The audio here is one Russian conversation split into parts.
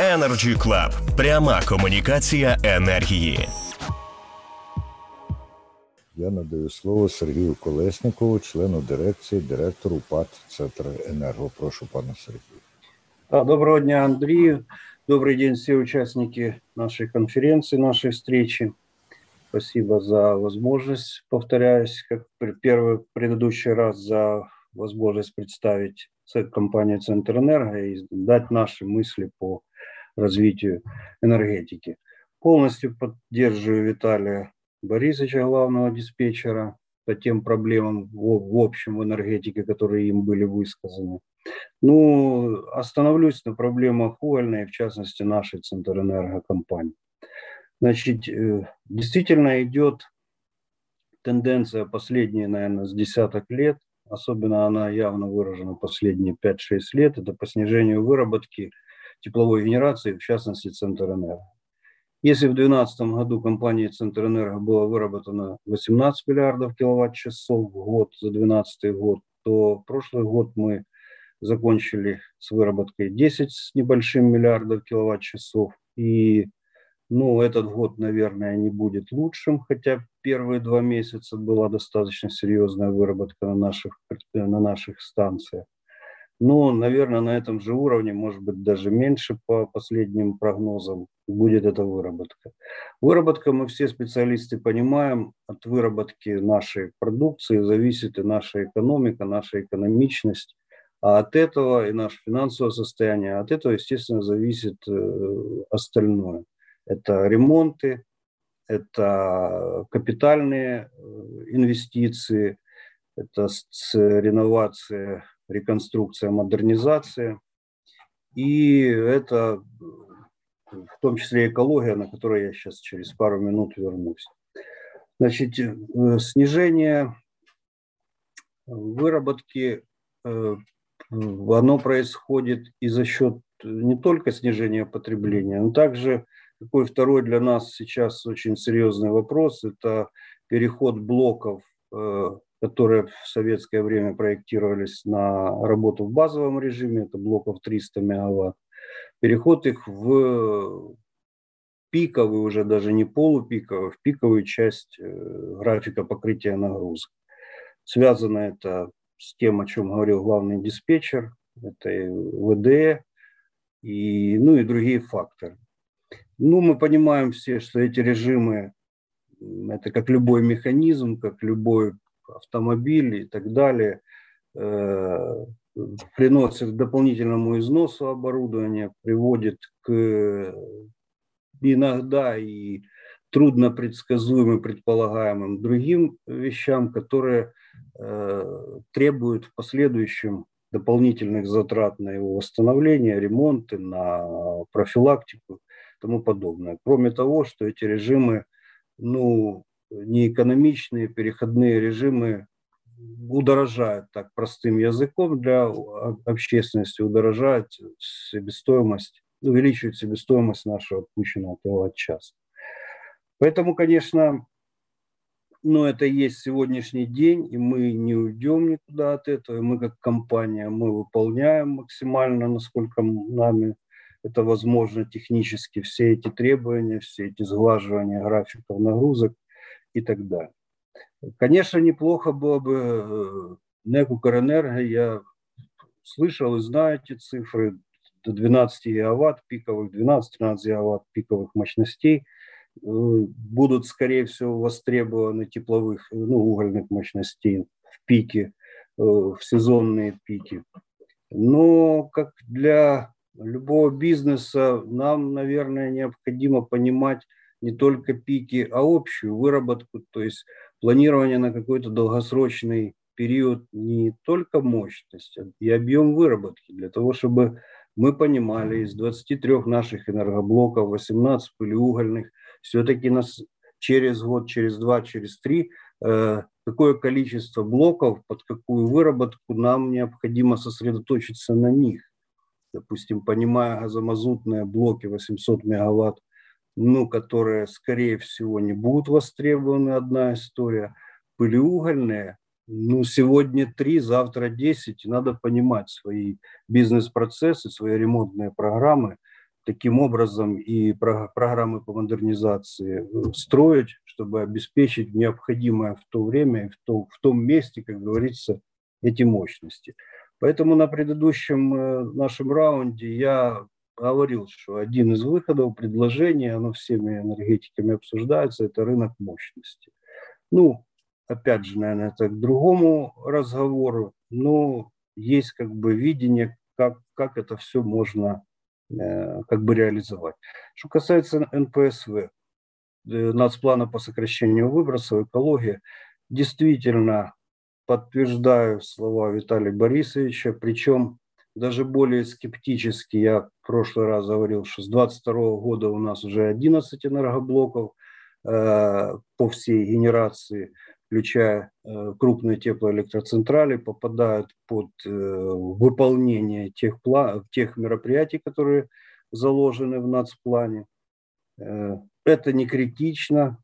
Energy Club. Пряма комунікація енергії. Я надаю слово Сергію Колесникову, члену дирекції, директору ПАТ Центр Енерго. Прошу, пане Сергію. Доброго дня, Андрей. Добрый день, все участники нашей конференции, нашей встречи. Спасибо за возможность, повторяюсь, как первый предыдущий раз, за возможность представить компанию Центр Энерго и дать наши мысли по развитию энергетики. Полностью поддерживаю Виталия Борисовича, главного диспетчера, по тем проблемам в, общем в энергетике, которые им были высказаны. Ну, остановлюсь на проблемах угольной, в частности, нашей Центрэнергокомпании. Значит, э, действительно идет тенденция последние, наверное, с десяток лет, особенно она явно выражена последние 5-6 лет, это по снижению выработки тепловой генерации, в частности, Центрэнерго. Если в 2012 году компанией Центрэнерго было выработано 18 миллиардов киловатт-часов в год за 2012 год, то прошлый год мы закончили с выработкой 10 с небольшим миллиардов киловатт-часов. И ну, этот год, наверное, не будет лучшим, хотя первые два месяца была достаточно серьезная выработка на наших, на наших станциях. Но, наверное, на этом же уровне, может быть, даже меньше по последним прогнозам будет эта выработка. Выработка, мы все специалисты понимаем, от выработки нашей продукции зависит и наша экономика, наша экономичность. А от этого и наше финансовое состояние, от этого, естественно, зависит э, остальное. Это ремонты, это капитальные э, инвестиции, это реновация, реконструкция, модернизация. И это в том числе экология, на которую я сейчас через пару минут вернусь. Значит, э, снижение выработки оно происходит и за счет не только снижения потребления, но также такой второй для нас сейчас очень серьезный вопрос – это переход блоков, э, которые в советское время проектировались на работу в базовом режиме, это блоков 300 мегаватт, переход их в пиковый, уже даже не полупиковый, в пиковую часть э, графика покрытия нагрузок. Связано это с тем, о чем говорил главный диспетчер, это и ВД, и, ну и другие факторы. Ну, мы понимаем все, что эти режимы, это как любой механизм, как любой автомобиль и так далее, э, приносит к дополнительному износу оборудования, приводит к иногда и трудно предсказуемым, предполагаемым другим вещам, которые Э, требует в последующем дополнительных затрат на его восстановление, ремонты, на профилактику и тому подобное. Кроме того, что эти режимы ну, неэкономичные, переходные режимы удорожают так простым языком для общественности, удорожают себестоимость, увеличивают себестоимость нашего отпущенного киловатт-часа. Поэтому, конечно, но это есть сегодняшний день, и мы не уйдем никуда от этого. И мы как компания, мы выполняем максимально, насколько нами это возможно технически, все эти требования, все эти сглаживания графиков нагрузок и так далее. Конечно, неплохо было бы э, НЭК Укрэнерго, я слышал и знаю эти цифры, до 12 гигаватт пиковых, 12-13 гигаватт пиковых мощностей – Э, будут, скорее всего, востребованы тепловых, ну, угольных мощностей в пике, э, в сезонные пики. Но как для любого бизнеса нам, наверное, необходимо понимать не только пики, а общую выработку, то есть планирование на какой-то долгосрочный период не только мощность а и объем выработки, для того, чтобы мы понимали из 23 наших энергоблоков, 18 пылеугольных – все-таки нас через год, через два, через три э, какое количество блоков, под какую выработку нам необходимо сосредоточиться на них. Допустим, понимая газомазутные блоки 800 мегаватт, ну, которые, скорее всего, не будут востребованы, одна история. Пылеугольные, ну, сегодня три, завтра десять. Надо понимать свои бизнес-процессы, свои ремонтные программы – таким образом и программы по модернизации э, строить, чтобы обеспечить необходимое в то время и в, то, в том месте, как говорится, эти мощности. Поэтому на предыдущем э, нашем раунде я говорил, что один из выходов предложения, оно всеми энергетиками обсуждается, это рынок мощности. Ну, опять же, наверное, это к другому разговору, но есть как бы видение, как, как это все можно э, как бы реализовать. Что касается НПСВ, э, нацплана по сокращению выбросов, экологии, действительно подтверждаю слова Виталия Борисовича, причем даже более скептически. Я в прошлый раз говорил, что с 2022 года у нас уже 11 энергоблоков э, по всей генерации, включая э, крупные теплоэлектроцентрали, попадают под э, выполнение тех, план, тех мероприятий, которые заложены в нацплане. Э, это не критично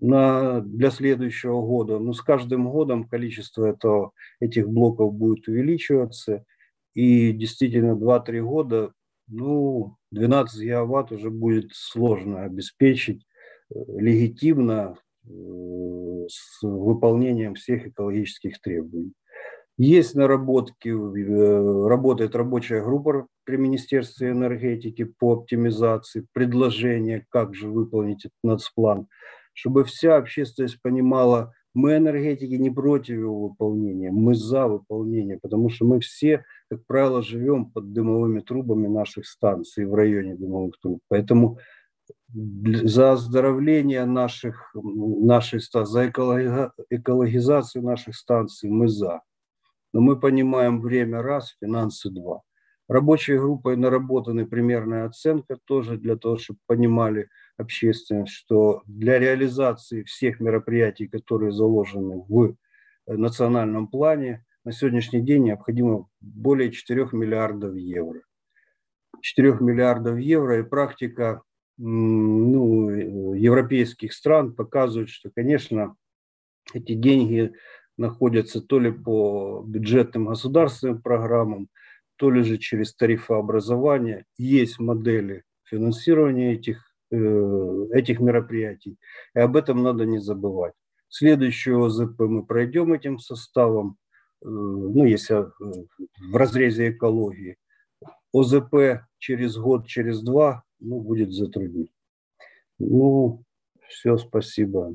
на, для следующего года, но с каждым годом количество этого, этих блоков будет увеличиваться – и действительно 2-3 года, ну, 12 гигаватт уже будет сложно обеспечить э, легитимно э, с выполнением всех экологических требований. Есть наработки, э, работает рабочая группа при Министерстве энергетики по оптимизации, предложения, как же выполнить этот нацплан, чтобы вся общественность понимала, мы энергетики не против его выполнения, мы за выполнение, потому что мы все как правило, живем под дымовыми трубами наших станций, в районе дымовых труб. Поэтому за оздоровление наших, нашей за экологизацию наших станций мы за. Но мы понимаем время раз, финансы два. Рабочей группой наработана примерная оценка тоже для того, чтобы понимали общественность, что для реализации всех мероприятий, которые заложены в национальном плане, на сегодняшний день необходимо более 4 миллиардов евро. 4 миллиардов евро и практика ну, европейских стран показывает, что, конечно, эти деньги находятся то ли по бюджетным государственным программам, то ли же через тарифообразование. Есть модели финансирования этих, э, этих мероприятий, и об этом надо не забывать. Следующую ОЗП мы пройдем этим составом, Э, ну, если э, в разрезе экологии, ОЗП через год, через два, ну, будет затруднить. Ну, все, спасибо.